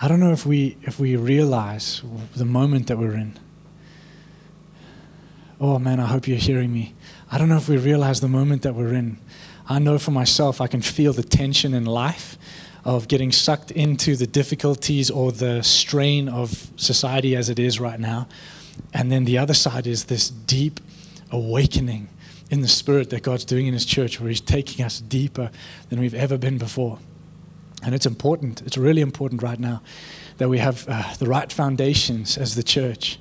I don't know if we, if we realize the moment that we're in. Oh man, I hope you're hearing me. I don't know if we realize the moment that we're in. I know for myself, I can feel the tension in life of getting sucked into the difficulties or the strain of society as it is right now. And then the other side is this deep awakening in the spirit that God's doing in His church, where He's taking us deeper than we've ever been before. And it's important, it's really important right now that we have uh, the right foundations as the church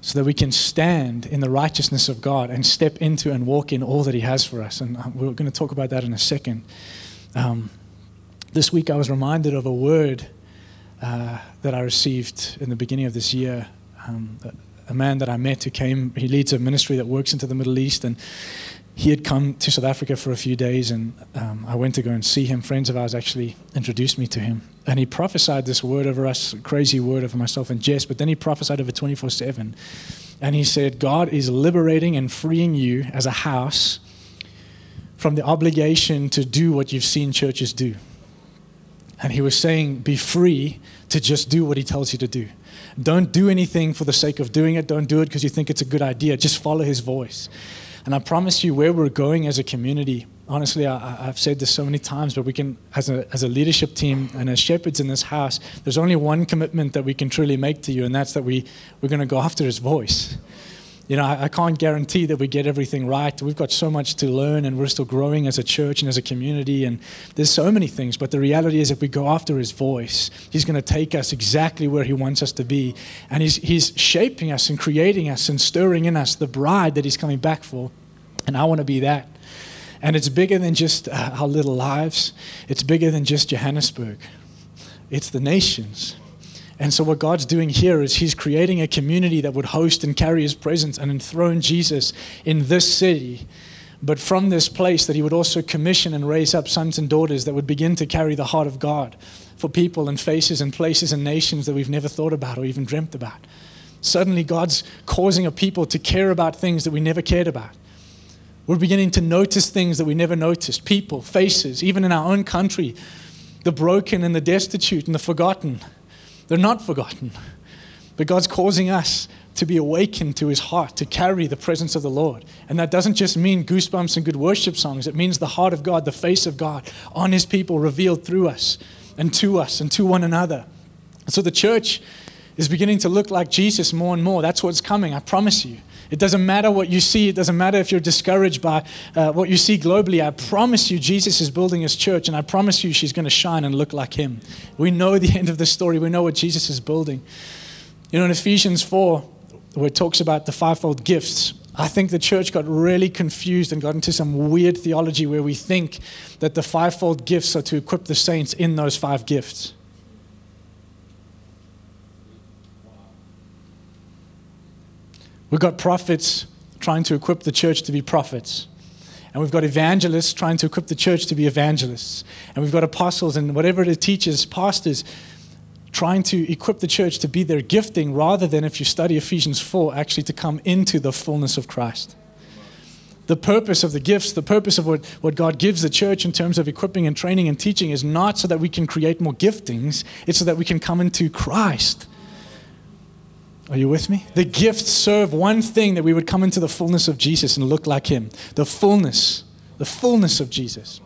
so that we can stand in the righteousness of God and step into and walk in all that He has for us. And uh, we're going to talk about that in a second. Um, this week I was reminded of a word uh, that I received in the beginning of this year. Um, a man that I met who came, he leads a ministry that works into the Middle East, and he had come to South Africa for a few days, and um, I went to go and see him. Friends of ours actually introduced me to him, and he prophesied this word over us, crazy word over myself and Jess, but then he prophesied over 24 7. And he said, God is liberating and freeing you as a house from the obligation to do what you've seen churches do. And he was saying, be free to just do what he tells you to do. Don't do anything for the sake of doing it. Don't do it because you think it's a good idea. Just follow his voice. And I promise you, where we're going as a community, honestly, I, have said this so many times, but we can, as a, as a leadership team and as shepherds in this house, there's only one commitment that we can truly make to you, and that's that we, we're going to go after his voice you know, I, I, can't guarantee that we get everything right. We've got so much to learn, and we're still growing as a church and as a community, and there's so many things. But the reality is, if we go after His voice, He's going to take us exactly where He wants us to be, and He's He's shaping us and creating us and stirring in us the bride that He's coming back for, and I want to be that. And it's bigger than just uh, our little lives. It's bigger than just Johannesburg. It's the nations. And so, what God's doing here is He's creating a community that would host and carry His presence and enthrone Jesus in this city. But from this place, that He would also commission and raise up sons and daughters that would begin to carry the heart of God for people and faces and places and nations that we've never thought about or even dreamt about. Suddenly, God's causing a people to care about things that we never cared about. We're beginning to notice things that we never noticed people, faces, even in our own country, the broken and the destitute and the forgotten. They're not forgotten. But God's causing us to be awakened to his heart, to carry the presence of the Lord. And that doesn't just mean goosebumps and good worship songs, it means the heart of God, the face of God on his people revealed through us and to us and to one another. So the church is beginning to look like Jesus more and more. That's what's coming, I promise you. It doesn't matter what you see. It doesn't matter if you're discouraged by uh, what you see globally. I promise you, Jesus is building his church, and I promise you, she's going to shine and look like him. We know the end of the story. We know what Jesus is building. You know, in Ephesians 4, where it talks about the fivefold gifts, I think the church got really confused and got into some weird theology where we think that the fivefold gifts are to equip the saints in those five gifts. We've got prophets trying to equip the church to be prophets. And we've got evangelists trying to equip the church to be evangelists. And we've got apostles and whatever the teachers, pastors, trying to equip the church to be their gifting rather than, if you study Ephesians 4, actually to come into the fullness of Christ. The purpose of the gifts, the purpose of what, what God gives the church in terms of equipping and training and teaching is not so that we can create more giftings, it's so that we can come into Christ are you with me? The gifts serve one thing that we would come into the fullness of Jesus and look like Him. The fullness, the fullness of Jesus.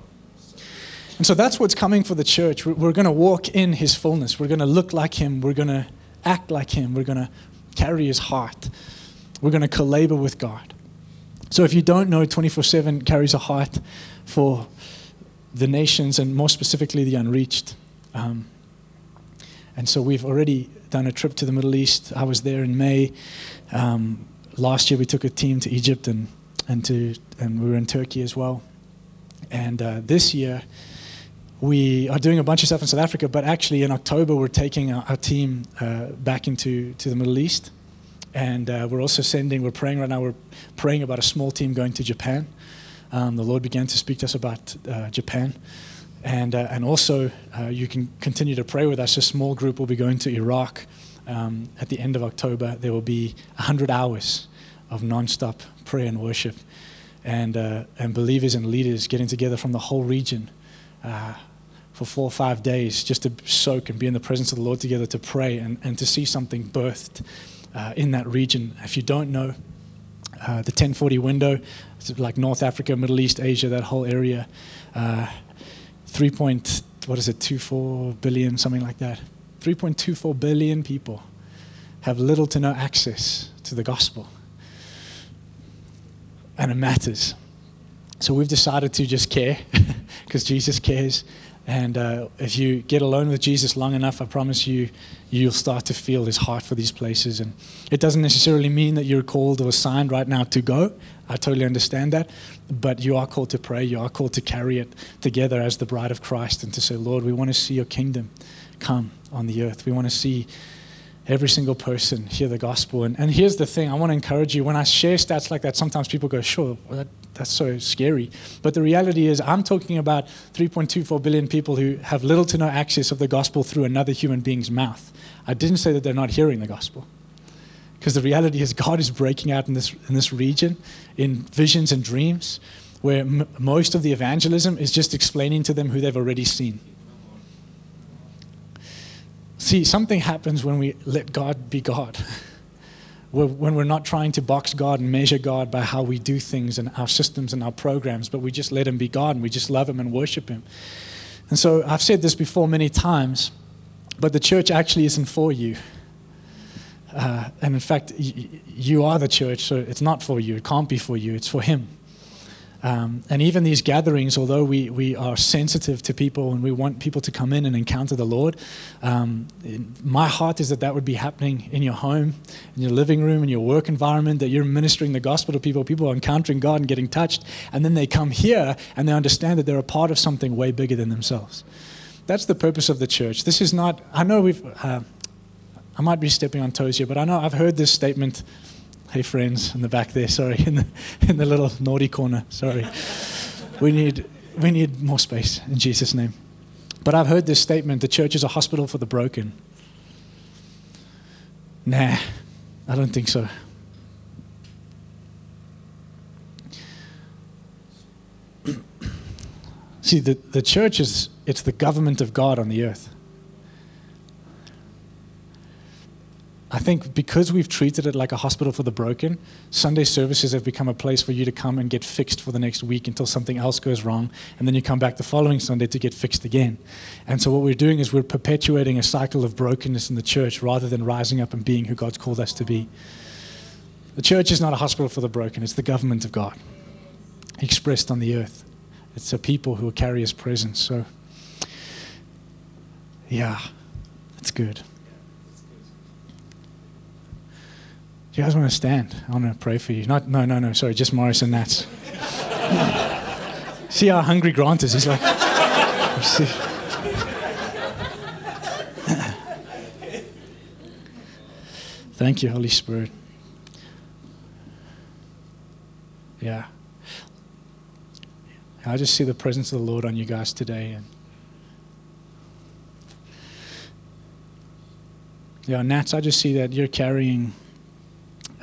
And so that's what's coming for the church. We're, going to walk in His fullness. We're going to look like Him. We're going to act like Him. We're going to carry His heart. We're going to collabor with God. So if you don't know, 24 7 carries a heart for the nations and more specifically the unreached. Um, and so we've already done a trip to the Middle East. I was there in May. Um, last year we took a team to Egypt and, and, to, and we were in Turkey as well. And uh, this year we are doing a bunch of stuff in South Africa, but actually in October we're taking our, our team uh, back into to the Middle East. And uh, we're also sending, we're praying right now, we're praying about a small team going to Japan. Um, the Lord began to speak to us about uh, Japan. And, uh, and also, uh, you can continue to pray with us. A small group will be going to Iraq um, at the end of October. There will be 100 hours of non-stop prayer and worship. And, uh, and believers and leaders getting together from the whole region uh, for four or five days just to soak and be in the presence of the Lord together to pray and, and to see something birthed uh, in that region. If you don't know, uh, the 1040 window, it's like North Africa, Middle East, Asia, that whole area, uh, 3. Point, what is it, 24 billion, something like that. 3.24 billion people have little to no access to the gospel. And it matters. So we've decided to just care because Jesus cares and uh, if you get alone with Jesus long enough, I promise you, you'll start to feel his heart for these places. And it doesn't necessarily mean that you're called or assigned right now to go. I totally understand that. But you are called to pray. You are called to carry it together as the bride of Christ and to say, Lord, we want to see your kingdom come on the earth. We want to see every single person hear the gospel. And, and here's the thing I want to encourage you when I share stats like that, sometimes people go, sure, that, that's so scary. But the reality is, I'm talking about 3.24 billion people who have little to no access of the gospel through another human being's mouth. I didn't say that they're not hearing the gospel. Because the reality is, God is breaking out in this, in this region in visions and dreams where m- most of the evangelism is just explaining to them who they've already seen. See, something happens when we let God be God. when we're not trying to box God and measure God by how we do things and our systems and our programs, but we just let Him be God and we just love Him and worship Him. And so I've said this before many times, but the church actually isn't for you. Uh, and in fact, y- you are the church, so it's not for you. It can't be for you, it's for Him. Um, and even these gatherings, although we, we are sensitive to people and we want people to come in and encounter the Lord, um, my heart is that that would be happening in your home, in your living room, in your work environment, that you're ministering the gospel to people. People are encountering God and getting touched. And then they come here and they understand that they're a part of something way bigger than themselves. That's the purpose of the church. This is not, I know we've, uh, I might be stepping on toes here, but I know I've heard this statement Hey, friends in the back there. Sorry, in the in the little naughty corner. Sorry. We need we need more space in Jesus' name. But I've heard this statement: the church is a hospital for the broken. Nah, I don't think so. See, the, the church is it's the government of God on the earth. I think because we've treated it like a hospital for the broken, Sunday services have become a place for you to come and get fixed for the next week until something else goes wrong, and then you come back the following Sunday to get fixed again. And so, what we're doing is we're perpetuating a cycle of brokenness in the church rather than rising up and being who God's called us to be. The church is not a hospital for the broken, it's the government of God expressed on the earth. It's a people who carry his presence. So, yeah, it's good. Do you guys want to stand? I want to pray for you. Not, no, no, no. Sorry, just Morris and Nats. see how hungry Grant is. He's like, Thank you, Holy Spirit. Yeah. I just see the presence of the Lord on you guys today. And yeah, Nats, I just see that you're carrying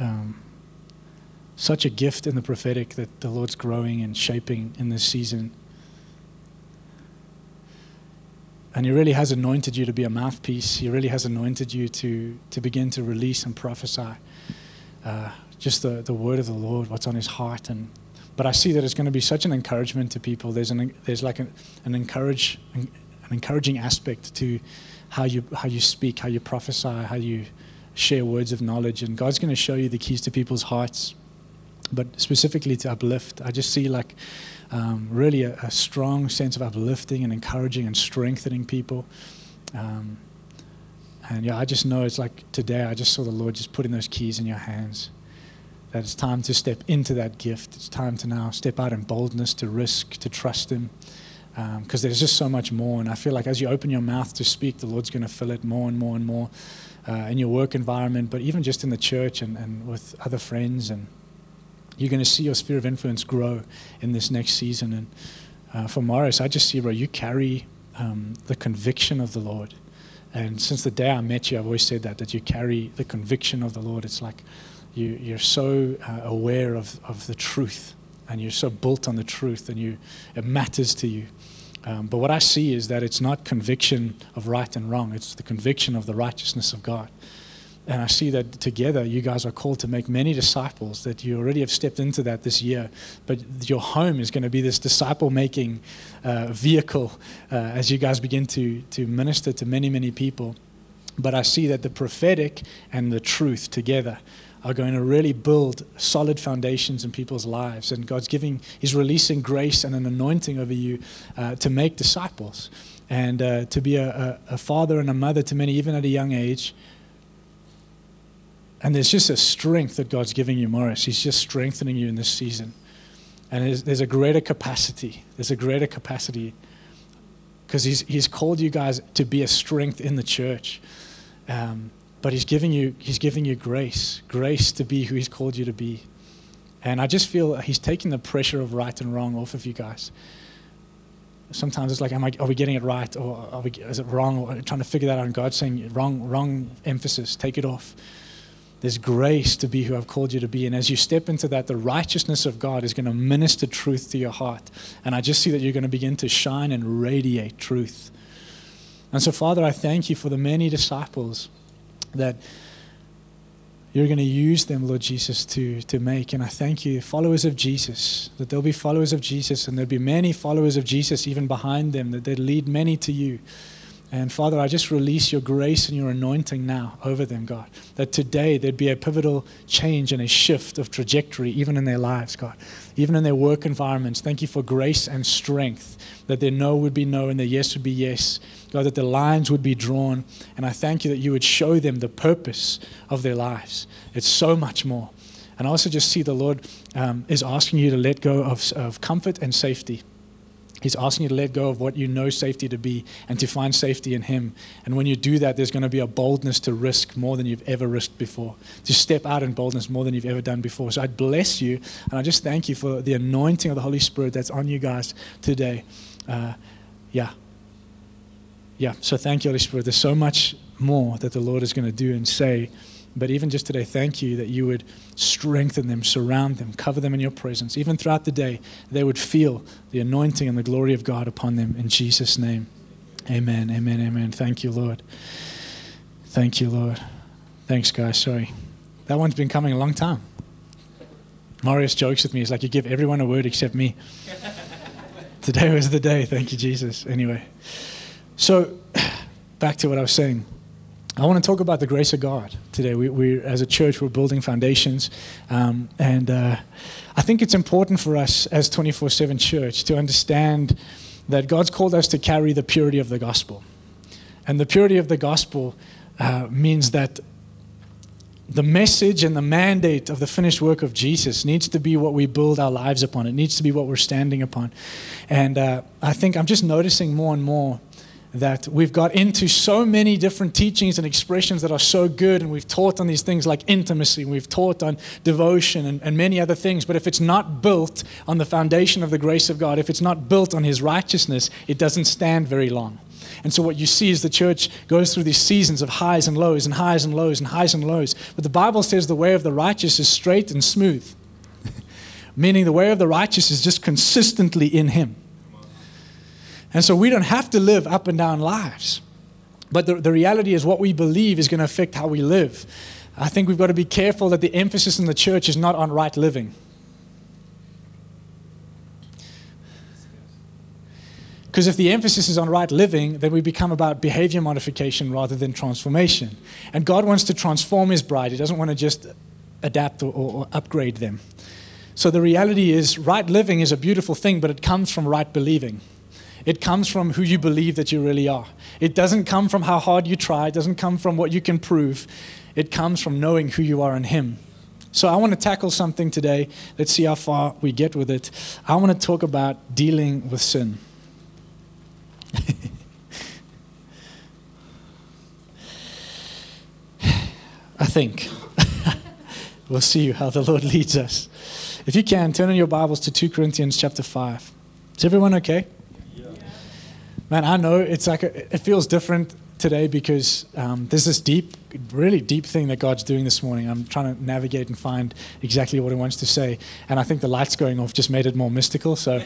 um, such a gift in the prophetic that the Lord's growing and shaping in this season. And He really has anointed you to be a mouthpiece. He really has anointed you to, to begin to release and prophesy uh, just the, the word of the Lord, what's on His heart. And, but I see that it's going to be such an encouragement to people. There's, an, there's like an, an, encourage, an encouraging aspect to how you, how you speak, how you prophesy, how you share words of knowledge, and God's going to show you the keys to people's hearts. But specifically to uplift, I just see like um, really a, a, strong sense of uplifting and encouraging and strengthening people. Um, and yeah, I just know it's like today, I just saw the Lord just putting those keys in your hands. That it's time to step into that gift. It's time to now step out in boldness, to risk, to trust Him. Because um, there's just so much more. And I feel like as you open your mouth to speak, the Lord's going to fill it more and more and more uh, in your work environment, but even just in the church and, and with other friends. And you're going to see your sphere of influence grow in this next season. And uh, for Morris, I just see, bro, you carry um, the conviction of the Lord. And since the day I met you, I've always said that, that you carry the conviction of the Lord. It's like you, you're so uh, aware of, of the truth and you're so built on the truth and you, it matters to you Um, but what I see is that it's not conviction of right and wrong, it's the conviction of the righteousness of God. And I see that together you guys are called to make many disciples, that you already have stepped into that this year. But your home is going to be this disciple making uh, vehicle uh, as you guys begin to, to minister to many, many people. But I see that the prophetic and the truth together are going to really build solid foundations in people's lives. And God's giving, He's releasing grace and an anointing over you uh, to make disciples and uh, to be a, a, a father and a mother to many, even at a young age. And there's just a strength that God's giving you, Morris. He's just strengthening you in this season. And there's, there's a greater capacity. There's a greater capacity because he's, he's called you guys to be a strength in the church. Um, but he's giving you he's giving you grace grace to be who he's called you to be and i just feel he's taking the pressure of right and wrong off of you guys sometimes it's like am I, are we getting it right or are we, is it wrong or trying to figure that out and god's saying wrong wrong emphasis take it off there's grace to be who I've called you to be. And as you step into that, the righteousness of God is going to minister truth to your heart. And I just see that you're going to begin to shine and radiate truth. And so, Father, I thank you for the many disciples that you're going to use them, Lord Jesus, to, to make. And I thank you, followers of Jesus, that there'll be followers of Jesus and there'll be many followers of Jesus even behind them, that they'd lead many to you. And Father, I just release your grace and your anointing now over them, God. That today there'd be a pivotal change and a shift of trajectory, even in their lives, God, even in their work environments. Thank you for grace and strength, that their no would be no and their yes would be yes. God, that the lines would be drawn. And I thank you that you would show them the purpose of their lives. It's so much more. And I also just see the Lord um, is asking you to let go of, of comfort and safety. He's asking you to let go of what you know safety to be and to find safety in Him. And when you do that, there's going to be a boldness to risk more than you've ever risked before, to step out in boldness more than you've ever done before. So I bless you and I just thank you for the anointing of the Holy Spirit that's on you guys today. Uh, yeah. Yeah. So thank you, Holy Spirit. There's so much more that the Lord is going to do and say. But even just today, thank you that you would strengthen them, surround them, cover them in your presence. Even throughout the day, they would feel the anointing and the glory of God upon them. In Jesus' name, amen, amen, amen. Thank you, Lord. Thank you, Lord. Thanks, guys. Sorry. That one's been coming a long time. Marius jokes with me. He's like, You give everyone a word except me. Today was the day. Thank you, Jesus. Anyway, so back to what I was saying. I want to talk about the grace of God today. We, we as a church, we're building foundations. Um, and uh, I think it's important for us as 24 7 church to understand that God's called us to carry the purity of the gospel. And the purity of the gospel uh, means that the message and the mandate of the finished work of Jesus needs to be what we build our lives upon. It needs to be what we're standing upon. And uh, I think I'm just noticing more and more that we've got into so many different teachings and expressions that are so good, and we've taught on these things like intimacy, we've taught on devotion and, and, many other things. But if it's not built on the foundation of the grace of God, if it's not built on His righteousness, it doesn't stand very long. And so what you see is the church goes through these seasons of highs and lows and highs and lows and highs and lows. But the Bible says the way of the righteous is straight and smooth, meaning the way of the righteous is just consistently in Him. And so we don't have to live up and down lives. But the, the reality is, what we believe is going to affect how we live. I think we've got to be careful that the emphasis in the church is not on right living. Because if the emphasis is on right living, then we become about behavior modification rather than transformation. And God wants to transform His bride, He doesn't want to just adapt or, or upgrade them. So the reality is, right living is a beautiful thing, but it comes from right believing. It comes from who you believe that you really are. It doesn't come from how hard you try, it doesn't come from what you can prove. It comes from knowing who you are in Him. So I want to tackle something today. Let's see how far we get with it. I want to talk about dealing with sin. I think. we'll see how the Lord leads us. If you can, turn in your Bibles to 2 Corinthians chapter 5. Is everyone okay? Man, I know it's like a, it feels different today because um, there's this deep, really deep thing that God's doing this morning. I'm trying to navigate and find exactly what He wants to say, and I think the lights going off just made it more mystical. So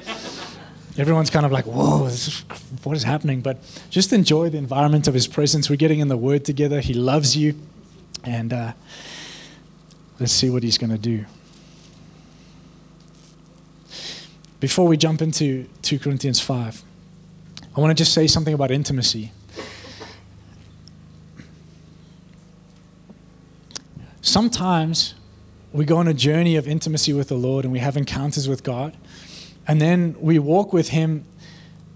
everyone's kind of like, whoa, is, what is happening? But just enjoy the environment of His presence. We're getting in the Word together. He loves you. And uh, let's see what He's going to do. Before we jump into 2 Corinthians 5, I want to just say something about intimacy. Sometimes we go on a journey of intimacy with the Lord and we have encounters with God, and then we walk with Him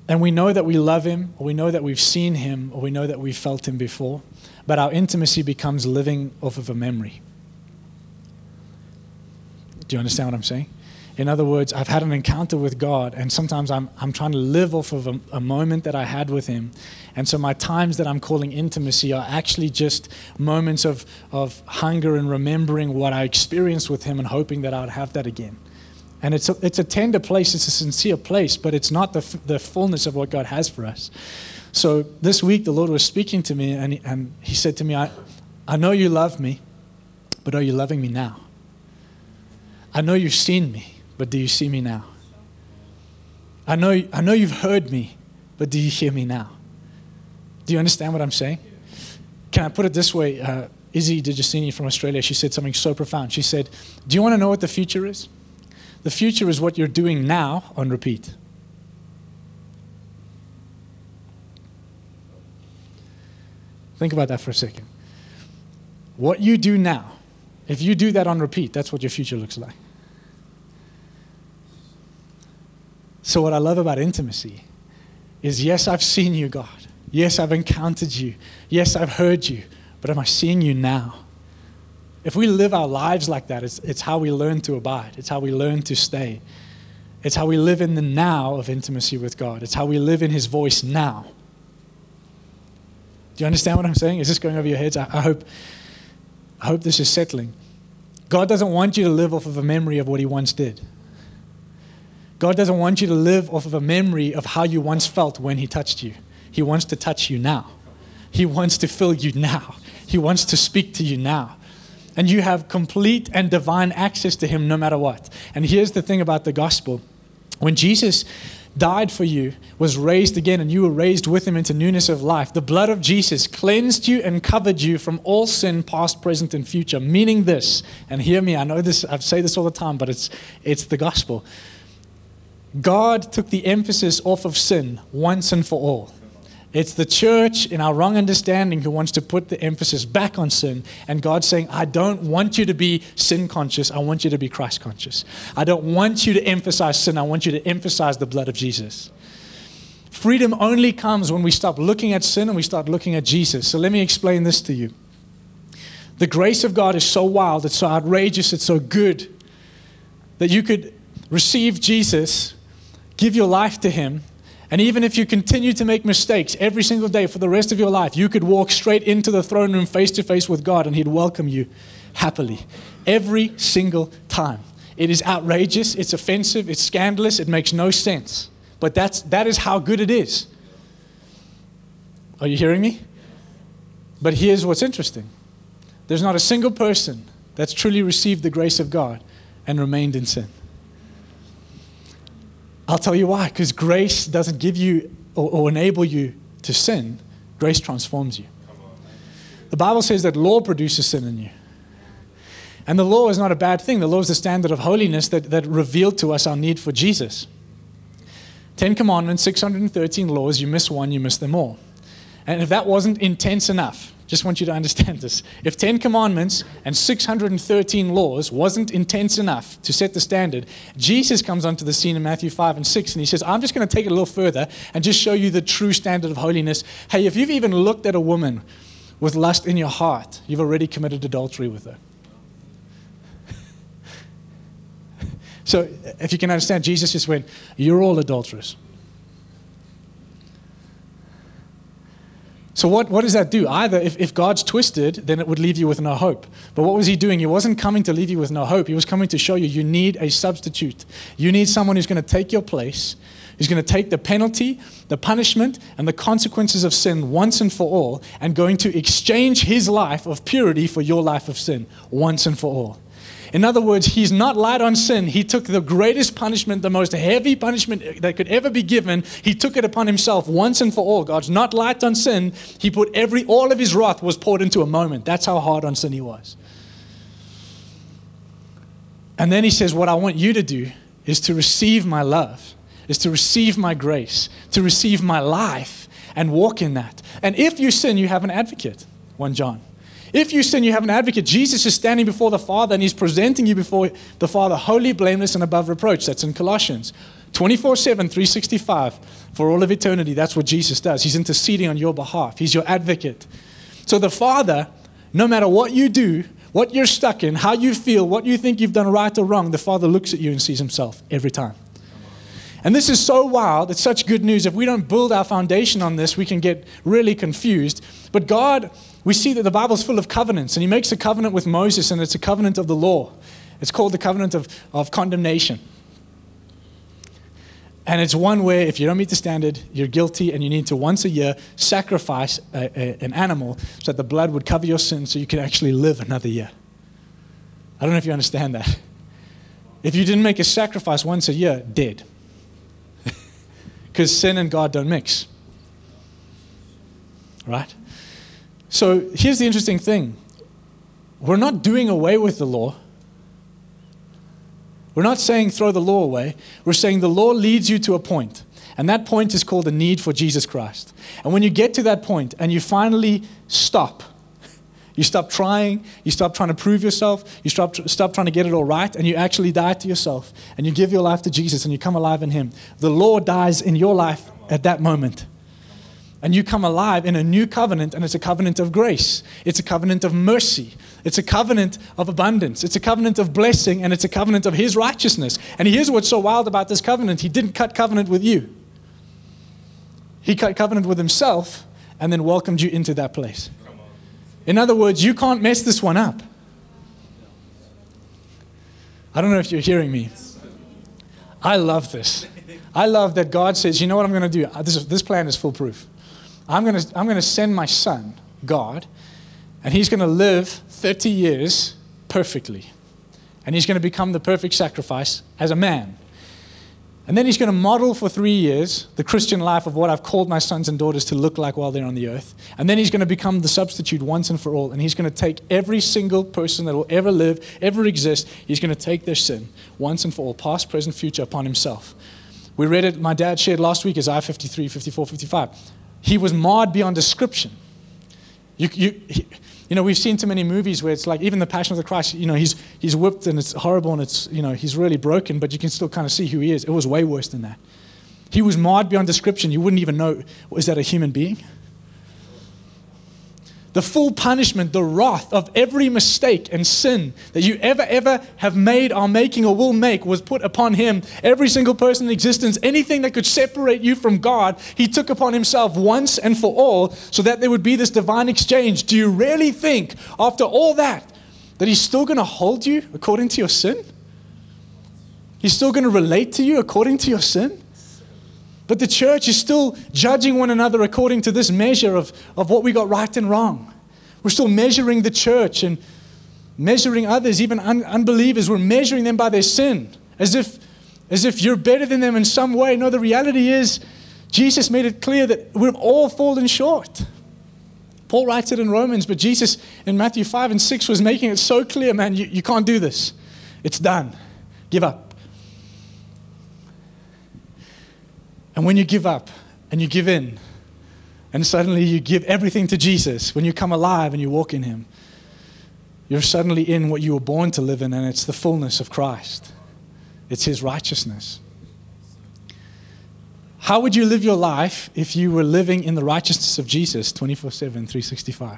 and we know that we love Him, or we know that we've seen Him, or we know that we've felt Him before, but our intimacy becomes living off of a memory. Do you understand what I'm saying? In other words, I've had an encounter with God, and sometimes I'm, I'm trying to live off of a, a, moment that I had with Him. And so my times that I'm calling intimacy are actually just moments of, of hunger and remembering what I experienced with Him and hoping that I would have that again. And it's a, it's a tender place, it's a sincere place, but it's not the, the fullness of what God has for us. So this week, the Lord was speaking to me, and and he said to me, I, I know you love me, but are you loving me now? I know you've seen me but do you see me now? I know, I know you've heard me, but do you hear me now? Do you understand what I'm saying? Can I put it this way? Uh, Izzy DiGiustini from Australia, she said something so profound. She said, Do you want to know what the future is? The future is what you're doing now on repeat. Think about that for a second. What you do now, if you do that on repeat, that's what your future looks like. So, what I love about intimacy is yes, I've seen you, God. Yes, I've encountered you. Yes, I've heard you. But am I seeing you now? If we live our lives like that, it's, it's how we learn to abide, it's how we learn to stay. It's how we live in the now of intimacy with God. It's how we live in His voice now. Do you understand what I'm saying? Is this going over your heads? I, I, hope, I hope this is settling. God doesn't want you to live off of a memory of what He once did. God doesn't want you to live off of a memory of how you once felt when He touched you. He wants to touch you now. He wants to fill you now. He wants to speak to you now. And you have complete and divine access to Him no matter what. And here's the thing about the gospel when Jesus died for you, was raised again, and you were raised with him into newness of life. The blood of Jesus cleansed you and covered you from all sin, past, present, and future. Meaning this, and hear me, I know this, I say this all the time, but it's, it's the gospel. God took the emphasis off of sin once and for all. It's the church, in our wrong understanding, who wants to put the emphasis back on sin. And God's saying, I don't want you to be sin conscious. I want you to be Christ conscious. I don't want you to emphasize sin. I want you to emphasize the blood of Jesus. Freedom only comes when we stop looking at sin and we start looking at Jesus. So let me explain this to you. The grace of God is so wild, it's so outrageous, it's so good that you could receive Jesus give your life to Him, and even if you continue to make mistakes every single day for the rest of your life, you could walk straight into the throne room face to face with God and He'd welcome you happily every single time. It is outrageous, it's offensive, it's scandalous, it makes no sense. But that's, that is how good it is. Are you hearing me? But here's what's interesting there's not a single person that's truly received the grace of God and remained in sin. I'll tell you why. Because grace doesn't give you or, or, enable you to sin, grace transforms you. The Bible says that law produces sin in you. And the law is not a bad thing. The law is the standard of holiness that, that revealed to us our need for Jesus. Ten Commandments, 613 laws, you miss one, you miss them all. And if that wasn't intense enough, just want you to understand this. If 10 commandments and 613 laws wasn't intense enough to set the standard, Jesus comes onto the scene in Matthew 5 and 6 and he says, I'm just going to take it a little further and just show you the true standard of holiness. Hey, if you've even looked at a woman with lust in your heart, you've already committed adultery with her. so if you can understand, Jesus just went, You're all adulterers. So, what, what does that do? Either if, if God's twisted, then it would leave you with no hope. But what was he doing? He wasn't coming to leave you with no hope. He was coming to show you you need a substitute. You need someone who's going to take your place, who's going to take the penalty, the punishment, and the consequences of sin once and for all, and going to exchange his life of purity for your life of sin once and for all. In other words, he's not light on sin. He took the greatest punishment, the most heavy punishment that could ever be given. He took it upon himself once and for all. God's not light on sin. He put every, all of his wrath was poured into a moment. That's how hard on sin he was. And then he says, What I want you to do is to receive my love, is to receive my grace, to receive my life and walk in that. And if you sin, you have an advocate. 1 John. If you sin, you have an advocate. Jesus is standing before the Father and he's presenting you before the Father, holy, blameless, and above reproach. That's in Colossians. 24 7, 365 for all of eternity. That's what Jesus does. He's interceding on your behalf, He's your advocate. So the Father, no matter what you do, what you're stuck in, how you feel, what you think you've done right or wrong, the Father looks at you and sees Himself every time. And this is so wild. It's such good news. If we don't build our foundation on this, we can get really confused. But God, we see that the Bible's full of covenants, and He makes a covenant with Moses, and it's a covenant of the law. It's called the covenant of, of condemnation. And it's one where if you don't meet the standard, you're guilty, and you need to once a year sacrifice a, a, an animal so that the blood would cover your sin so you could actually live another year. I don't know if you understand that. If you didn't make a sacrifice once a year, dead because sin and God don't mix. Right? So here's the interesting thing we're not doing away with the law. We're not saying throw the law away. We're saying the law leads you to a point, And that point is called the need for Jesus Christ. And when you get to that point and you finally stop, you stop trying, you stop trying to prove yourself, you stop, stop trying to get it all right, and you actually die to yourself. And you give your life to Jesus and you come alive in Him. The law dies in your life at that moment. And you come alive in a new covenant, and it's a covenant of grace. It's a covenant of mercy. It's a covenant of abundance. It's a covenant of blessing, and it's a covenant of His righteousness. And here's what's so wild about this covenant He didn't cut covenant with you, He cut covenant with Himself and then welcomed you into that place. In other words, you can't mess this one up. I don't know if you're hearing me. I love this. I love that God says, you know what I'm going to do? Uh, this, this plan is foolproof. I'm going to, I'm going to send my son, God, and he's going to live 30 years perfectly. And he's going to become the perfect sacrifice as a man. And then he's going to model for three years the Christian life of what I've called my sons and daughters to look like while they're on the earth. And then he's going to become the substitute once and for all. And he's going to take every single person that will ever live, ever exist, he's going to take their sin once and for all, past, present, future, upon himself. We read it, my dad shared last week, Isaiah 53, 54, 55. He was marred beyond description. You, you, he, you know, we've seen too many movies where it's like even the Passion of the Christ. You know, he's he's whipped and it's horrible and it's you know he's really broken, but you can still kind of see who he is. It was way worse than that. He was marred beyond description. You wouldn't even know is that a human being? The full punishment, the wrath of every mistake and sin that you ever, ever have made, are making, or will make was put upon him. Every single person in existence, anything that could separate you from God, he took upon himself once and for all so that there would be this divine exchange. Do you really think, after all that, that he's still going to hold you according to your sin? He's still going to relate to you according to your sin? But the church is still judging one another according to this measure of, of what we got right and wrong. We're still measuring the church and measuring others, even un- unbelievers. We're measuring them by their sin as if, as if you're better than them in some way. No, the reality is, Jesus made it clear that we've all fallen short. Paul writes it in Romans, but Jesus in Matthew 5 and 6 was making it so clear man, you, you can't do this. It's done. Give up. And when you give up and you give in, and suddenly you give everything to Jesus, when you come alive and you walk in Him, you're suddenly in what you were born to live in, and it's the fullness of Christ. It's His righteousness. How would you live your life if you were living in the righteousness of Jesus 24 7, 365?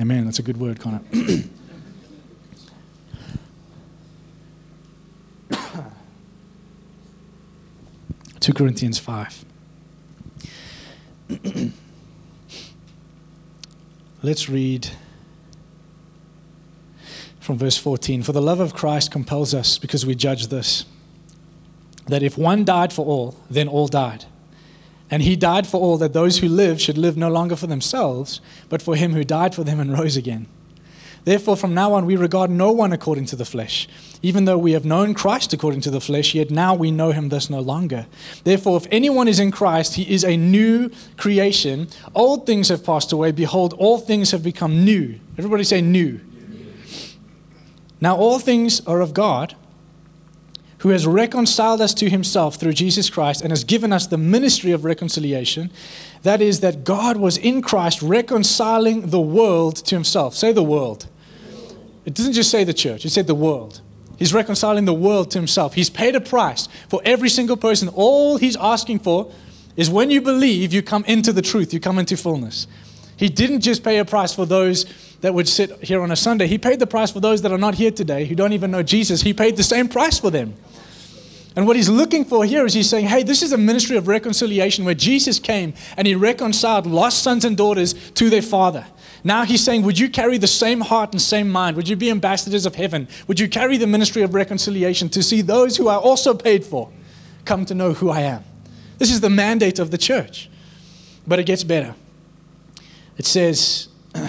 Amen. That's a good word, Connor. 2 Corinthians 5. Let's read from verse 14. For the love of Christ compels us because we judge this that if one died for all, then all died. And he died for all that those who live should live no longer for themselves, but for him who died for them and rose again. Therefore, from now on, we regard no one according to the flesh. Even though we have known Christ according to the flesh, yet now we know him thus no longer. Therefore, if anyone is in Christ, he is a new creation. Old things have passed away. Behold, all things have become new. Everybody say new. Now, all things are of God who has reconciled us to himself through Jesus Christ and has given us the ministry of reconciliation. That is, that God was in Christ reconciling the world to himself. Say the world. It doesn't just say the church, it said the world. He's reconciling the world to himself. He's paid a price for every single person. All he's asking for is when you believe, you come into the truth, you come into fullness. He didn't just pay a price for those that would sit here on a Sunday. He paid the price for those that are not here today, who don't even know Jesus. He paid the same price for them. And what he's looking for here is he's saying, hey, this is a ministry of reconciliation where Jesus came and he reconciled lost sons and daughters to their father. Now he's saying, would you carry the same heart and same mind? Would you be ambassadors of heaven? Would you carry the ministry of reconciliation to see those who are also paid for come to know who I am? This is the mandate of the church. But it gets better. It says,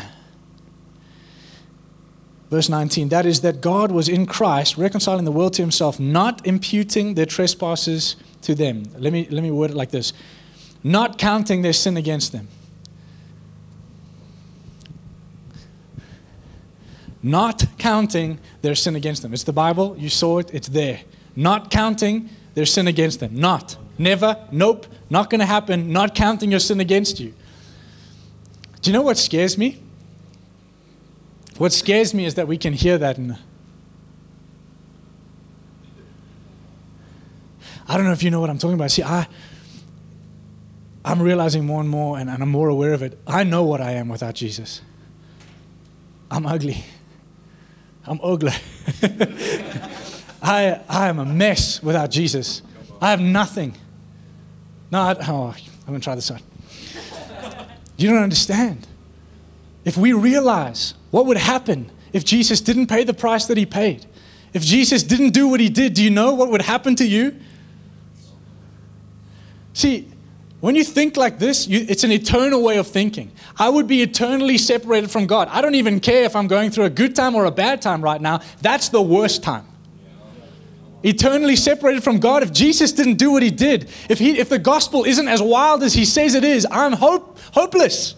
Verse 19, that is, that God was in Christ, reconciling the world to himself, not imputing their trespasses to them. Let me, let me word it like this not counting their sin against them. Not counting their sin against them. It's the Bible, you saw it, it's there. Not counting their sin against them. Not. Never. Nope. Not going to happen. Not counting your sin against you. Do you know what scares me? What scares me is that we can hear that and I don't know if you know what I'm talking about. See, I I'm realizing more and more and, and I'm more aware of it. I know what I am without Jesus. I'm ugly. I'm ugly. I, I am a mess without Jesus. I have nothing. No, I, oh, I'm going to try this out. You don't understand. If we realize what would happen if Jesus didn't pay the price that he paid? If Jesus didn't do what he did, do you know what would happen to you? See, when you think like this, you, it's an eternal way of thinking. I would be eternally separated from God. I don't even care if I'm going through a good time or a bad time right now. That's the worst time. Eternally separated from God. If Jesus didn't do what he did, if, he, if the gospel isn't as wild as he says it is, I'm hope, hopeless.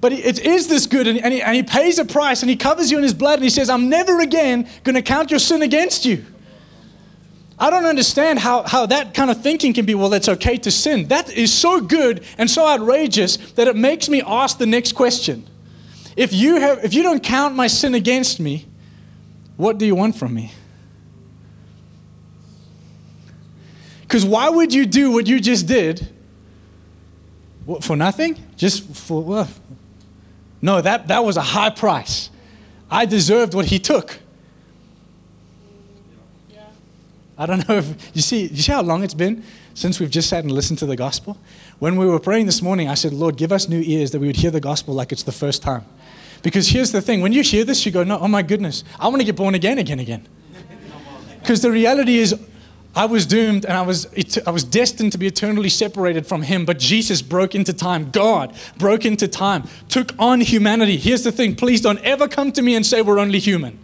But it is this good, and, he, and he pays a price, and he covers you in his blood, and he says, I'm never again going to count your sin against you. I don't understand how, how that kind of thinking can be, well, it's okay to sin. That is so good and so outrageous that it makes me ask the next question. If you, have, if you don't count my sin against me, what do you want from me? Because why would you do what you just did? What, for nothing? Just for, well, no, that, that was a high price. I deserved what he took. I don't know if you see, you see how long it's been since we've just sat and listened to the gospel? When we were praying this morning, I said, Lord, give us new ears that we would hear the gospel like it's the first time. Because here's the thing when you hear this, you go, No, oh my goodness, I want to get born again, again, again. Because the reality is, I was doomed and I was, I was destined to be eternally separated from Him, but Jesus broke into time. God broke into time, took on humanity. Here's the thing please don't ever come to me and say we're only human.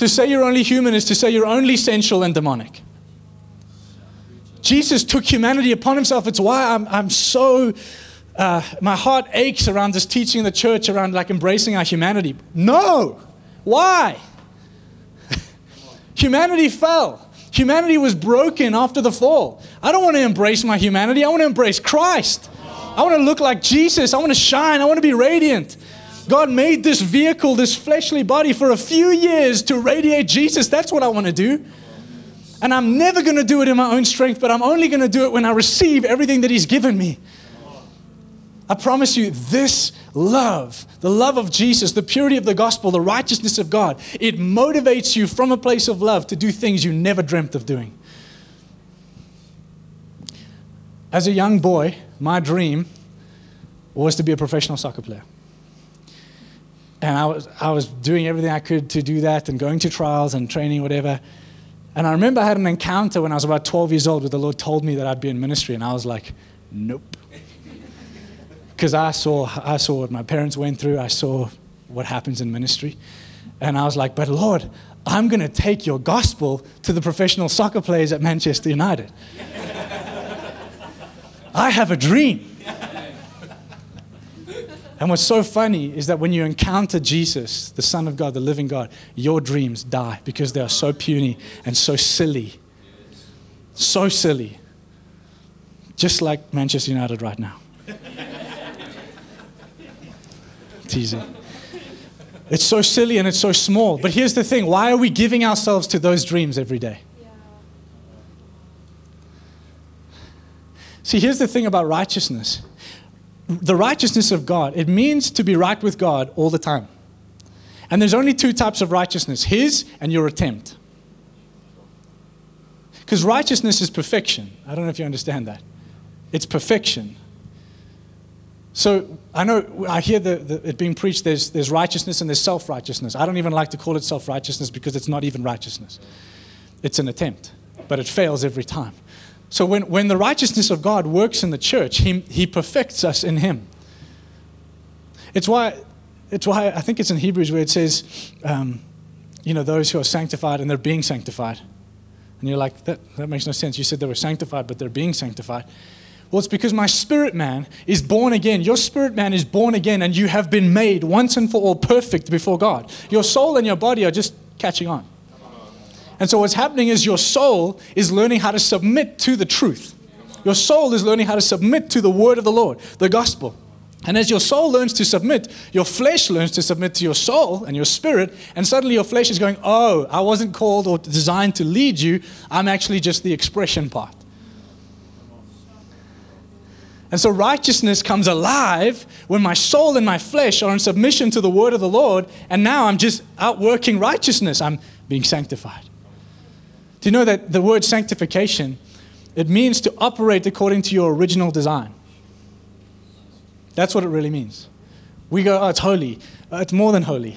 To say you're only human is to say you're only sensual and demonic. Jesus took humanity upon Himself. It's why I'm, I'm so, uh, my heart aches around this teaching in the church around like embracing our humanity. No! Why? humanity fell. Humanity was broken after the fall. I don't want to embrace my humanity. I want to embrace Christ. I want to look like Jesus. I want to shine. I want to be radiant. God made this vehicle, this fleshly body, for a few years to radiate Jesus. That's what I want to do. And I'm never going to do it in my own strength, but I'm only going to do it when I receive everything that He's given me. I promise you, this love, the love of Jesus, the purity of the gospel, the righteousness of God, it motivates you from a place of love to do things you never dreamt of doing. As a young boy, my dream was to be a professional soccer player. And I was, I was doing everything I could to do that and going to trials and training, whatever. And I remember I had an encounter when I was about 12 years old where the Lord told me that I'd be in ministry, and I was like, nope. Because I saw, I saw what my parents went through, I saw what happens in ministry. And I was like, but Lord, I'm going to take your gospel to the professional soccer players at Manchester United. I have a dream. And what's so funny is that when you encounter Jesus, the Son of God, the living God, your dreams die because they are so puny and so silly. So silly. Just like Manchester United right now. Teasing. It's so silly and it's so small. But here's the thing why are we giving ourselves to those dreams every day? See, here's the thing about righteousness the righteousness of God, it means to be right with God all the time. And there's only two types of righteousness His and your attempt. Because righteousness is perfection. I don't know if you understand that. It's perfection. So I know I hear the, the, it being preached there's, there's righteousness and there's self righteousness. I don't even like to call it self righteousness because it's not even righteousness. It's an attempt, but it fails every time. So when, when the righteousness of God works in the church, he, he perfects us in Him. It's why, it's why I think it's in Hebrews where it says, um, you know, those who are sanctified and they're being sanctified. And you're like, that, that makes no sense. You said they were sanctified, but they're being sanctified. Well, it's because my spirit man is born again. Your spirit man is born again, and you have been made once and for all perfect before God. Your soul and your body are just catching on. And so what's happening is your soul is learning how to submit to the truth. Your soul is learning how to submit to the word of the Lord, the gospel. And as your soul learns to submit, your flesh learns to submit to your soul and your spirit. And suddenly your flesh is going, Oh, I wasn't called or designed to lead you. I'm actually just the expression part. And so righteousness comes alive when my soul and my flesh are in submission to the word of the Lord. And now I'm just outworking righteousness. I'm being sanctified. Do you know that the word sanctification, it means to operate according to your original design? That's what it really means. We go, oh, it's holy. Uh, it's more than holy.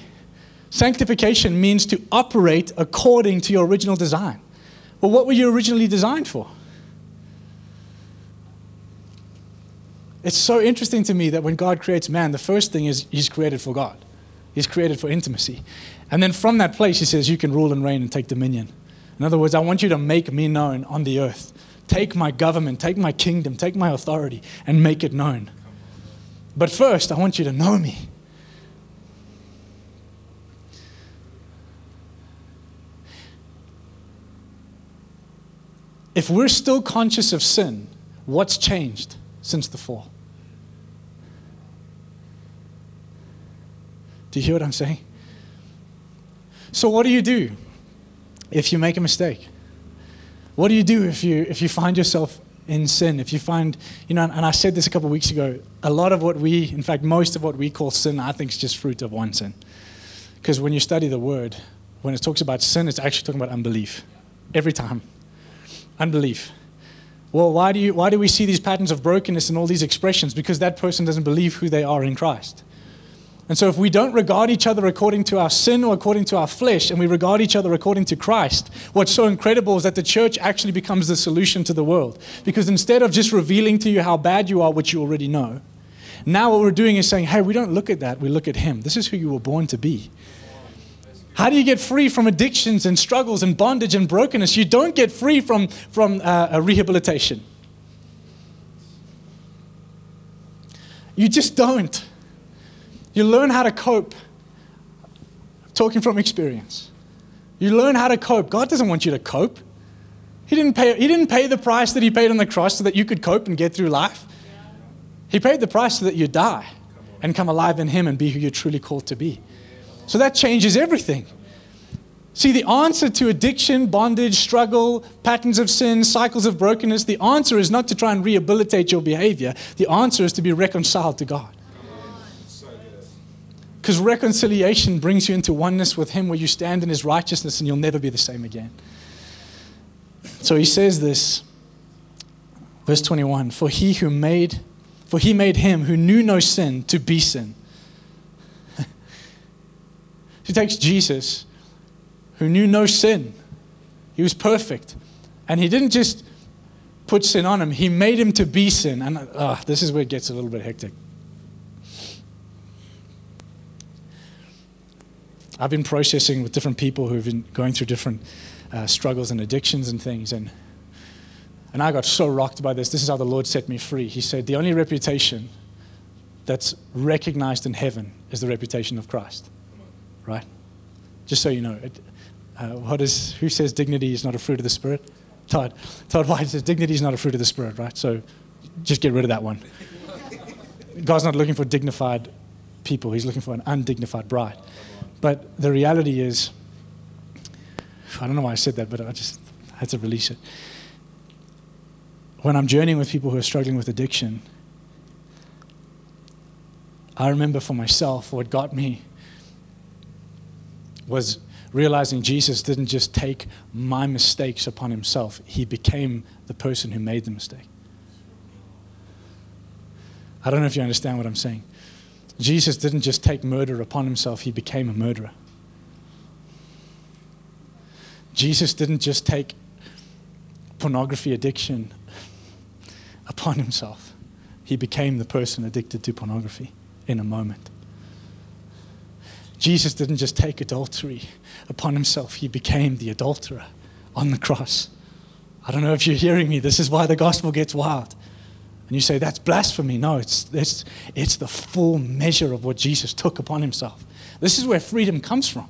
Sanctification means to operate according to your original design. Well, what were you originally designed for? It's so interesting to me that when God creates man, the first thing is he's created for God. He's created for intimacy. And then from that place, he says, You can rule and reign and take dominion. In other words, I want you to make me known on the earth. Take my government, take my kingdom, take my authority, and make it known. But first, I want you to know me. If we're still conscious of sin, what's changed since the fall? Do you hear what I'm saying? So, what do you do? If you make a mistake? What do you do if you, if you find yourself in sin? If you find, you know, and I said this a couple of weeks ago, a lot of what we, in fact, most of what we call sin, I think is just fruit of one sin. Because when you study the word, when it talks about sin, it's actually talking about unbelief. Every time. Unbelief. Well, why do, you, why do we see these patterns of brokenness and all these expressions? Because that person doesn't believe who they are in Christ. And so, if we don't regard each other according to our sin or according to our flesh, and we regard each other according to Christ, what's so incredible is that the church actually becomes the solution to the world. Because instead of just revealing to you how bad you are, which you already know, now what we're doing is saying, hey, we don't look at that, we look at Him. This is who you were born to be. How do you get free from addictions and struggles and bondage and brokenness? You don't get free from, from uh, rehabilitation. You just don't. You learn how to cope. Talking from experience. You learn how to cope. God doesn't want you to cope. He didn't pay, he didn't pay the price that He paid on the cross so that you could cope and get through life. He paid the price so that you die and come alive in Him and be who you're truly called to be. So that changes everything. See, the answer to addiction, bondage, struggle, patterns of sin, cycles of brokenness, the answer is not to try and rehabilitate your behavior. The answer is to be reconciled to God. Because reconciliation brings you into oneness with Him where you stand in His righteousness and you'll never be the same again. So he says this, verse 21 For he who made, for he made him who knew no sin to be sin. he takes Jesus, who knew no sin, He was perfect. And he didn't just put sin on him, he made him to be sin. And uh, this is where it gets a little bit hectic. I've been processing with different people who've been going through different uh, struggles and addictions and things. And, and I got so rocked by this. This is how the Lord set me free. He said, The only reputation that's recognized in heaven is the reputation of Christ. Right? Just so you know. It, uh, what is, who says dignity is not a fruit of the Spirit? Todd. Todd White says dignity is not a fruit of the Spirit, right? So just get rid of that one. God's not looking for dignified people, He's looking for an undignified bride. But the reality is, I don't know why I said that, but I just had to release it. When I'm journeying with people who are struggling with addiction, I remember for myself what got me was realizing Jesus didn't just take my mistakes upon himself, he became the person who made the mistake. I don't know if you understand what I'm saying. Jesus didn't just take murder upon himself, he became a murderer. Jesus didn't just take pornography addiction upon himself, he became the person addicted to pornography in a moment. Jesus didn't just take adultery upon himself, he became the adulterer on the cross. I don't know if you're hearing me. This is why the gospel gets wild. And you say, that's blasphemy. No, it's, it's, it's the full measure of what Jesus took upon himself. This is where freedom comes from.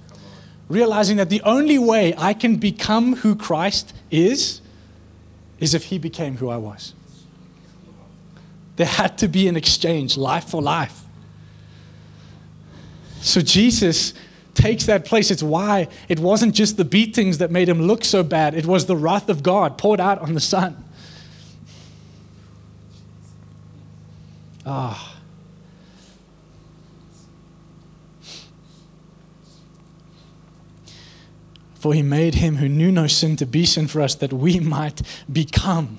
Realizing that the only way I can become who Christ is, is if he became who I was. There had to be an exchange, life for life. So Jesus takes that place. It's why it wasn't just the beatings that made him look so bad, it was the wrath of God poured out on the Son. Ah. For he made him who knew no sin to be sin for us that we might become.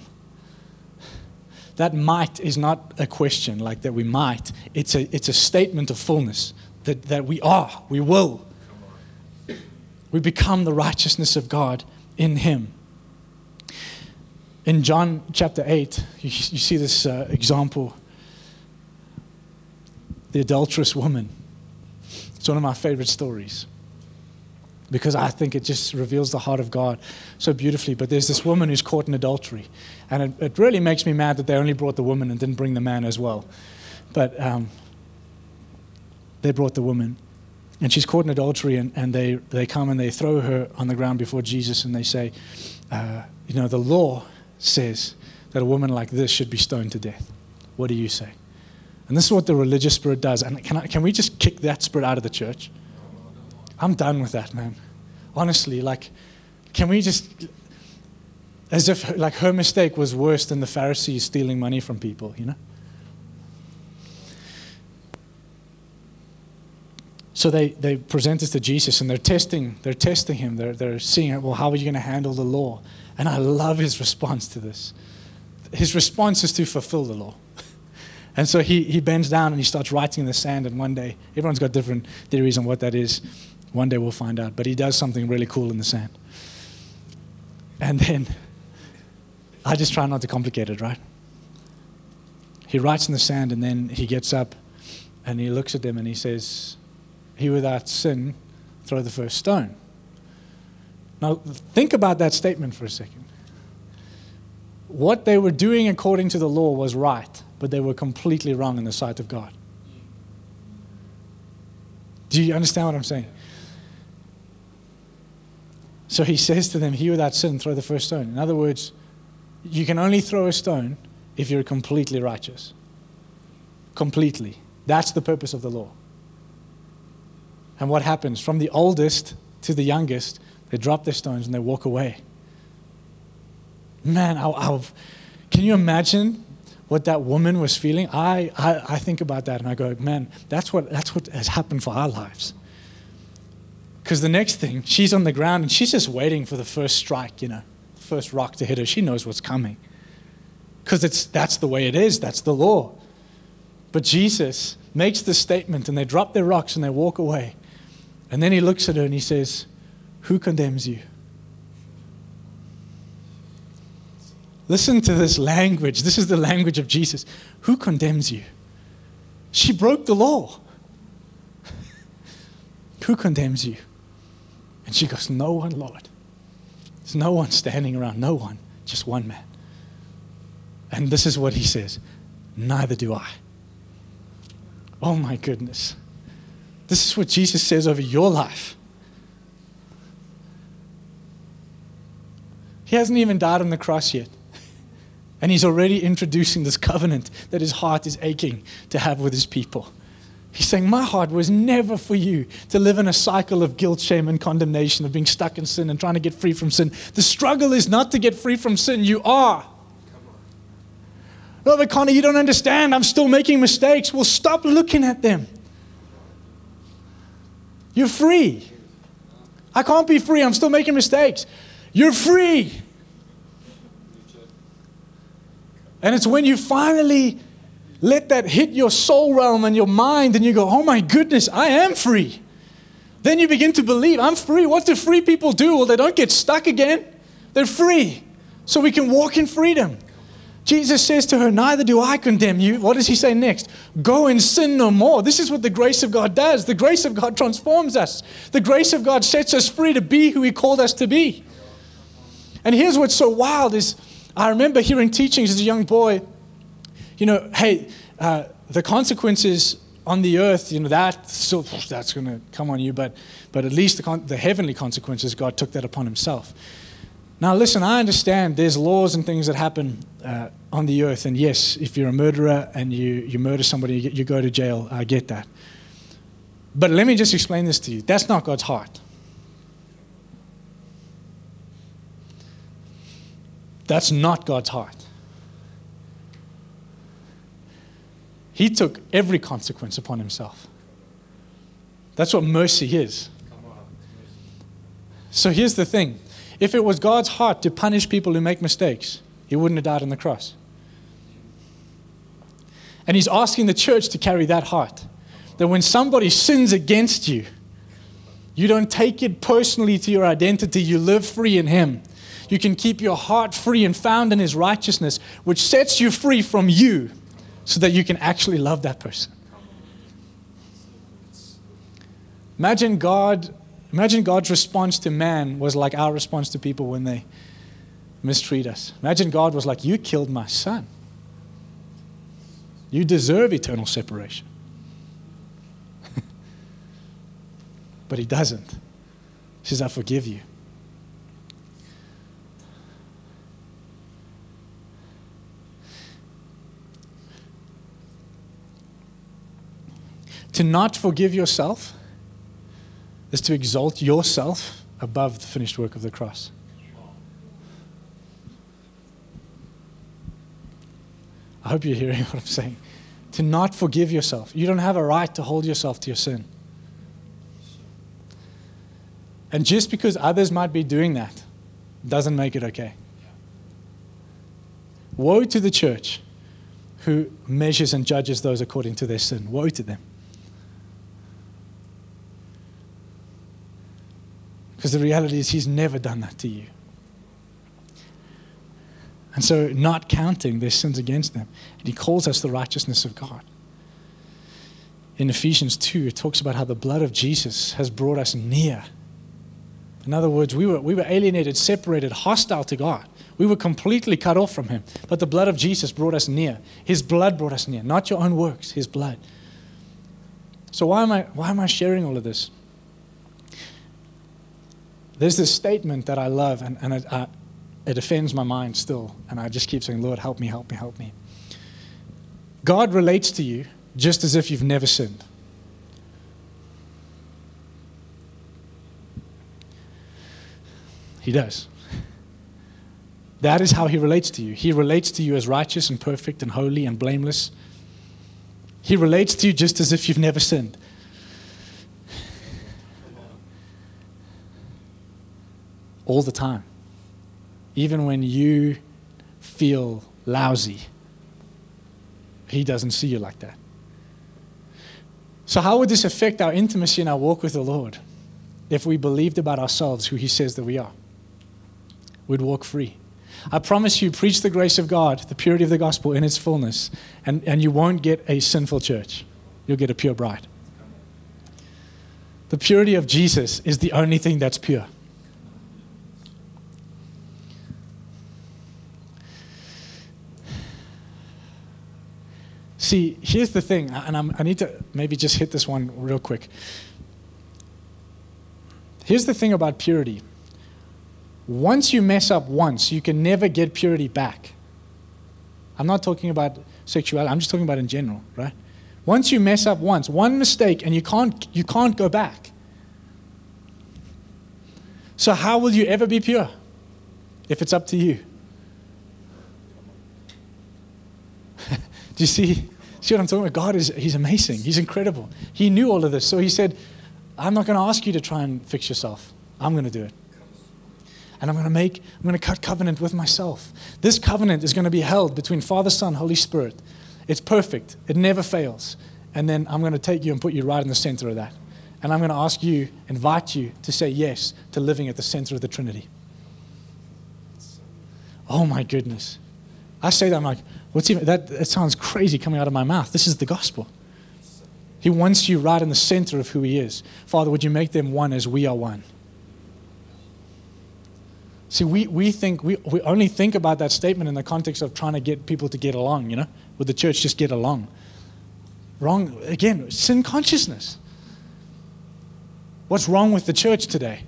That might is not a question like that we might, it's a, it's a statement of fullness that, that we are, we will. We become the righteousness of God in Him. In John chapter 8, you, you see this uh, example the adulterous woman. It's one of my favorite stories because I think it just reveals the heart of God so beautifully. But there's this woman who's caught in adultery, and it, it really makes me mad that they only brought the woman and didn't bring the man as well. But um, they brought the woman. And she's caught in adultery, and, and they, they come and they throw her on the ground before Jesus, and they say, uh, You know, the law says that a woman like this should be stoned to death. What do you say? And this is what the religious spirit does. And can, I, can we just kick that spirit out of the church? I'm done with that, man. Honestly, like, can we just, as if like her mistake was worse than the Pharisees stealing money from people, you know? So they, they present this to Jesus and they're testing, they're testing him. They're, they're seeing, well, how are you going to handle the law? And I love his response to this. His response is to fulfill the law. And so he, he bends down and he starts writing in the sand. And one day, everyone's got different theories on what that is. One day we'll find out. But he does something really cool in the sand. And then I just try not to complicate it, right? He writes in the sand and then he gets up and he looks at them and he says, he without sin, throw the first stone. Now, think about that statement for a second. What they were doing according to the law was right, but they were completely wrong in the sight of God. Do you understand what I'm saying? So he says to them, He without sin, throw the first stone. In other words, you can only throw a stone if you're completely righteous. Completely. That's the purpose of the law. And what happens? From the oldest to the youngest, they drop their stones and they walk away. Man, I, I, can you imagine what that woman was feeling? I, I, I think about that and I go, man, that's what, that's what has happened for our lives. Because the next thing, she's on the ground and she's just waiting for the first strike, you know, first rock to hit her. She knows what's coming. Because that's the way it is, that's the law. But Jesus makes the statement and they drop their rocks and they walk away. And then he looks at her and he says, Who condemns you? Listen to this language. This is the language of Jesus. Who condemns you? She broke the law. Who condemns you? And she goes, No one, Lord. There's no one standing around, no one, just one man. And this is what he says Neither do I. Oh my goodness. This is what Jesus says over your life. He hasn't even died on the cross yet. And he's already introducing this covenant that his heart is aching to have with his people. He's saying, My heart was never for you to live in a cycle of guilt, shame, and condemnation, of being stuck in sin and trying to get free from sin. The struggle is not to get free from sin, you are. No, but Connor, you don't understand. I'm still making mistakes. Well, stop looking at them. You're free. I can't be free. I'm still making mistakes. You're free. And it's when you finally let that hit your soul realm and your mind, and you go, oh my goodness, I am free. Then you begin to believe, I'm free. What do free people do? Well, they don't get stuck again, they're free. So we can walk in freedom. Jesus says to her, Neither do I condemn you. What does he say next? Go and sin no more. This is what the grace of God does. The grace of God transforms us. The grace of God sets us free to be who he called us to be. And here's what's so wild is I remember hearing teachings as a young boy, you know, hey, uh, the consequences on the earth, you know, that so that's going to come on you, but but at least the, con- the heavenly consequences, God took that upon Himself. Now, listen, I understand there's laws and things that happen uh, on the earth, and yes, if you're a murderer and you, you murder somebody, you, you go to jail. I get that. But let me just explain this to you. That's not God's heart. That's not God's heart. He took every consequence upon himself. That's what mercy is. So here's the thing if it was God's heart to punish people who make mistakes, he wouldn't have died on the cross. And he's asking the church to carry that heart. That when somebody sins against you, you don't take it personally to your identity, you live free in him. You can keep your heart free and found in his righteousness, which sets you free from you so that you can actually love that person. Imagine God Imagine God's response to man was like our response to people when they mistreat us. Imagine God was like, You killed my son. You deserve eternal separation. but he doesn't. He says, I forgive you. To not forgive yourself is to exalt yourself above the finished work of the cross. I hope you're hearing what I'm saying. To not forgive yourself. You don't have a right to hold yourself to your sin. And just because others might be doing that doesn't make it okay. Woe to the church who measures and judges those according to their sin. Woe to them. Because the reality is, He's never done that to you. And so, not counting their sins against them. And He calls us the righteousness of God. In Ephesians 2, it talks about how the blood of Jesus has brought us near. In other words, we were, we were alienated, separated, hostile to God. We were completely cut off from Him. But the blood of Jesus brought us near. His blood brought us near, not your own works, His blood. So, why am I, why am I sharing all of this? There's this statement that I love, and, and it, uh, it offends my mind still. And I just keep saying, Lord, help me, help me, help me. God relates to you just as if you've never sinned. He does. That is how he relates to you. He relates to you as righteous and perfect and holy and blameless. He relates to you just as if you've never sinned. All the time. Even when you feel lousy, He doesn't see you like that. So, how would this affect our intimacy and our walk with the Lord if we believed about ourselves who He says that we are? We'd walk free. I promise you, preach the grace of God, the purity of the gospel in its fullness, and, and you won't get a sinful church. You'll get a pure bride. The purity of Jesus is the only thing that's pure. See, here's the thing, and I'm, i need to maybe just hit this one real quick. Here's the thing about purity once you mess up once, you can never get purity back. I'm not talking about sexuality, I'm just talking about in general, right? Once you mess up once, one mistake, and you can't, you can't go back. So, how will you ever be pure if it's up to you? Do you see? See what I'm talking about? God is He's amazing. He's incredible. He knew all of this. So He said, I'm not going to ask you to try and fix yourself. I'm going to do it. And I'm going to make, I'm going to cut covenant with myself. This covenant is going to be held between Father, Son, Holy Spirit. It's perfect, it never fails. And then I'm going to take you and put you right in the center of that. And I'm going to ask you, invite you to say yes to living at the center of the Trinity. Oh my goodness. I say that, I'm like, what's even, that, that sounds crazy coming out of my mouth. This is the gospel. He wants you right in the center of who He is. Father, would you make them one as we are one? See, we, we think, we, we only think about that statement in the context of trying to get people to get along, you know? Would the church just get along? Wrong, again, sin consciousness. What's wrong with the church today?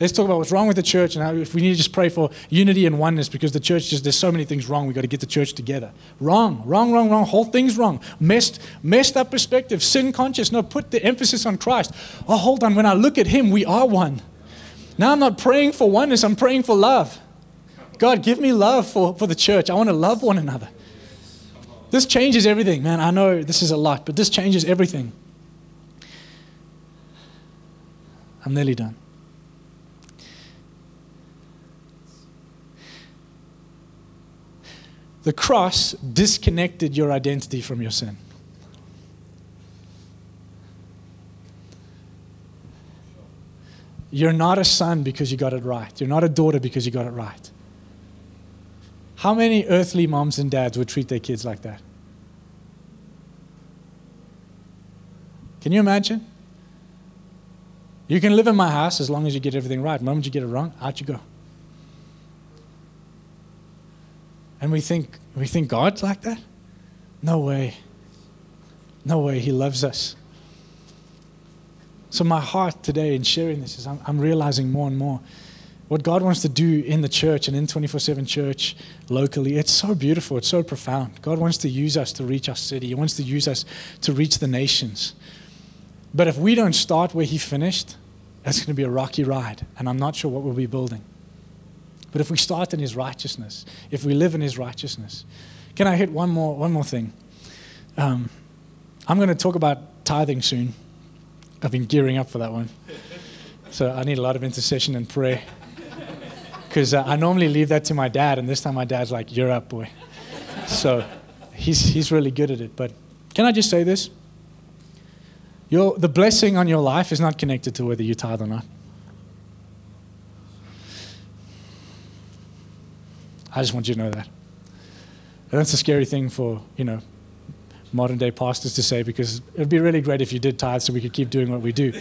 Let's talk about what's wrong with the church and how if we need to just pray for unity and oneness because the church just there's so many things wrong. We've got to get the church together. Wrong, wrong, wrong, wrong. Whole thing's wrong. Messed, messed up perspective, sin conscious. No, put the emphasis on Christ. Oh, hold on. When I look at him, we are one. Now I'm not praying for oneness, I'm praying for love. God, give me love for, for the church. I want to love one another. This changes everything, man. I know this is a lot, but this changes everything. I'm nearly done. The cross disconnected your identity from your sin. You're not a son because you got it right. You're not a daughter because you got it right. How many earthly moms and dads would treat their kids like that? Can you imagine? You can live in my house as long as you get everything right. The moment you get it wrong, out you go. And we think, we think God's like that? No way. No way. He loves us. So, my heart today in sharing this is I'm, I'm realizing more and more what God wants to do in the church and in 24 7 church locally. It's so beautiful. It's so profound. God wants to use us to reach our city, He wants to use us to reach the nations. But if we don't start where He finished, that's going to be a rocky ride. And I'm not sure what we'll be building. But if we start in His righteousness, if we live in His righteousness, can I hit one more, one more thing? Um, I'm going to talk about tithing soon. I've been gearing up for that one. So I need a lot of intercession and prayer. Because uh, I normally leave that to my dad, and this time my dad's like, You're up, boy. So he's, he's really good at it. But can I just say this? Your, the blessing on your life is not connected to whether you tithe or not. I just want you to know that. And that's a scary thing for, you know, modern day pastors to say because it would be really great if you did tithe so we could keep doing what we do.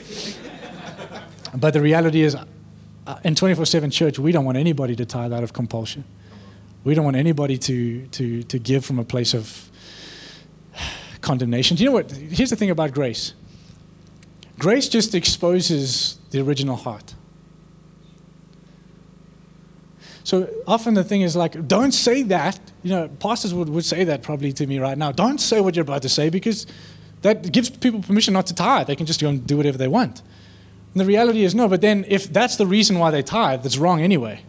but the reality is, uh, in 24 7 church, we don't want anybody to tithe out of compulsion. We don't want anybody to, to, to give from a place of condemnation. Do you know what? Here's the thing about grace grace just exposes the original heart. So often the thing is like, don't say that. You know, pastors would, would say that probably to me right now. Don't say what you're about to say because that gives people permission not to tithe. They can just go and do whatever they want. And the reality is no, but then if that's the reason why they tithe, that's wrong anyway.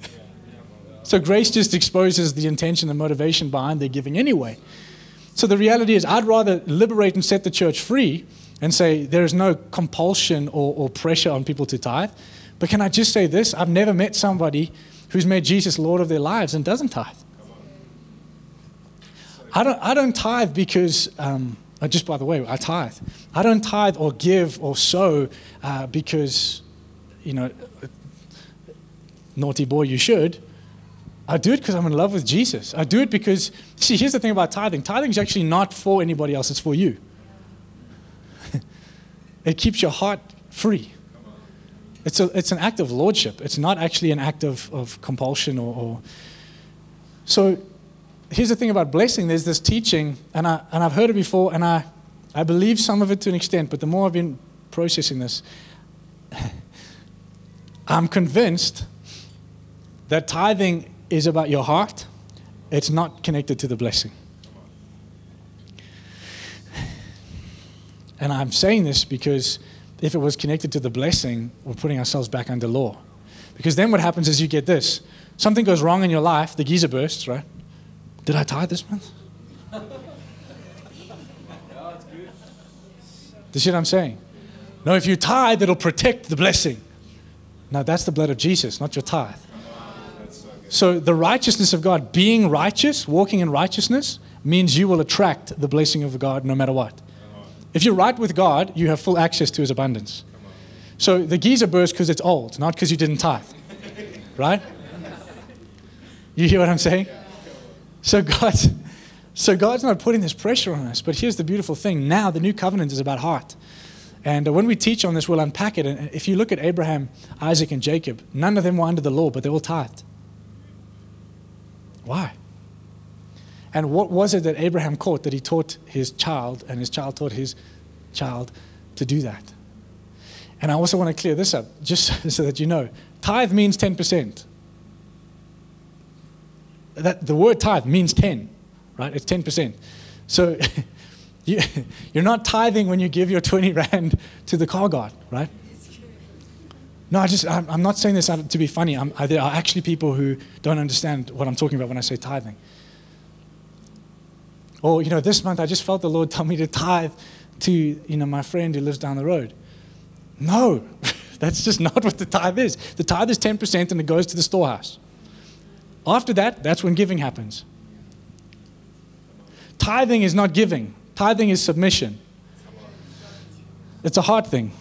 So grace just exposes the intention and motivation behind their giving anyway. So the reality is, I'd rather liberate and set the church free and say there is no compulsion or, or pressure on people to tithe. But can I just say this? I've never met somebody who's made Jesus Lord of their lives and doesn't tithe. I don't, I don't tithe because, um, uh, just by the way, I tithe. I don't tithe or give or sow uh, because, you know, naughty boy, you should. I do it because I'm in love with Jesus. I do it because, see, here's the thing about tithing tithing is actually not for anybody else, it's for you. it keeps your heart free. It's, a, it's an act of lordship. It's not actually an act of, of compulsion or, or. So here's the thing about blessing there's this teaching, and, I, and I've heard it before, and I, I believe some of it to an extent, but the more I've been processing this, I'm convinced that tithing is about your heart, it's not connected to the blessing. And I'm saying this because if it was connected to the blessing, we're putting ourselves back under law. Because then what happens is you get this something goes wrong in your life, the geyser bursts, right? Did I tithe this month? No, it's good. Do you see what I'm saying? No, if you tithe, it'll protect the blessing. Now, that's the blood of Jesus, not your tithe. So, the righteousness of God, being righteous, walking in righteousness, means you will attract the blessing of God no matter what. If you're right with God, you have full access to his abundance. So the geyser bursts because it's old, not because you didn't tithe. Right? You hear what I'm saying? So God, so God's not putting this pressure on us. But here's the beautiful thing. Now the new covenant is about heart. And uh, when we teach on this, we'll unpack it. And if you look at Abraham, Isaac, and Jacob, none of them were under the law, but they all tithed. Why? And what was it that Abraham caught that he taught his child, and his child taught his child to do that? And I also want to clear this up, just so that you know. Tithe means 10%. That, the word tithe means 10, right? It's 10%. So you, you're not tithing when you give your 20 rand to the car guard, right? No, I just, I'm, I'm not saying this to be funny. I'm, there are actually people who don't understand what I'm talking about when I say tithing. Or, you know, this month I just felt the Lord tell me to tithe to, you know, my friend who lives down the road. No, that's just not what the tithe is. The tithe is 10% and it goes to the storehouse. After that, that's when giving happens. Tithing is not giving, tithing is submission. It's a hard thing,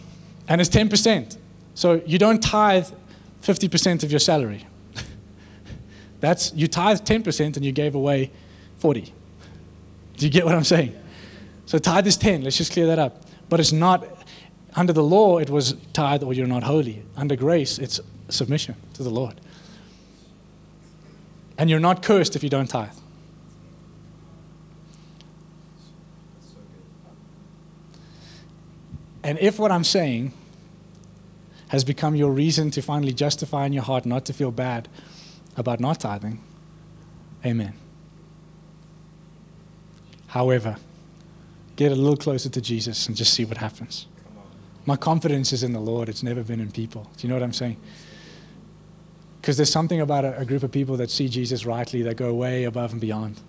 and it's 10%. So you don't tithe 50% of your salary. That's you tithe 10% and you gave away 40. Do you get what I'm saying? So tithe is 10. Let's just clear that up. But it's not, under the law, it was tithe or you're not holy. Under grace, it's submission to the Lord. And you're not cursed if you don't tithe. And if what I'm saying has become your reason to finally justify in your heart not to feel bad about not tithing, amen. However, get a little closer to Jesus and just see what happens. My confidence is in the Lord, it's never been in people. Do you know what I'm saying? Because there's something about a, a, group of people that see Jesus rightly that go way above and beyond.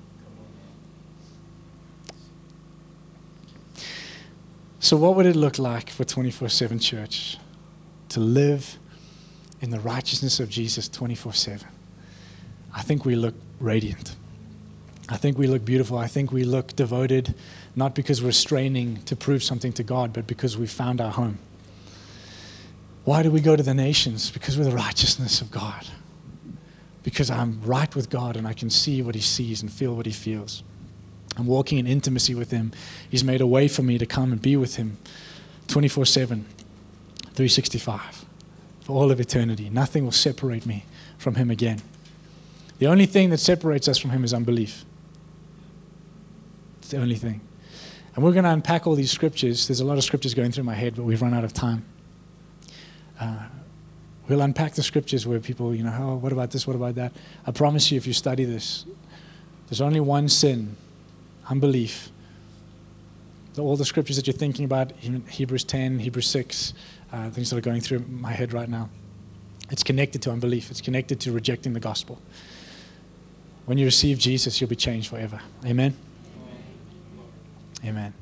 So, what would it look like for 24 7 church to live in the righteousness of Jesus 24 7? I think we look radiant. I think we look beautiful. I think we look devoted, not because we're straining to prove something to God, but because we found our home. Why do we go to the nations? Because we're the righteousness of God. Because I'm right with God and I can see what He sees and feel what He feels. I'm walking in intimacy with Him. He's made a way for me to come and be with Him 24 7, 365, for all of eternity. Nothing will separate me from Him again. The only thing that separates us from Him is unbelief. It's the only thing. And we're going to unpack all these scriptures. There's a lot of scriptures going through my head, but we've run out of time. Uh, we'll unpack the scriptures where people, you know, oh, what about this? What about that? I promise you, if you study this, there's only one sin unbelief. all the scriptures that you're thinking about, Hebrews 10, Hebrews 6, uh, things that are going through my head right now, it's connected to unbelief. It's connected to rejecting the gospel. When you receive Jesus, you'll be changed forever. Amen. Amen.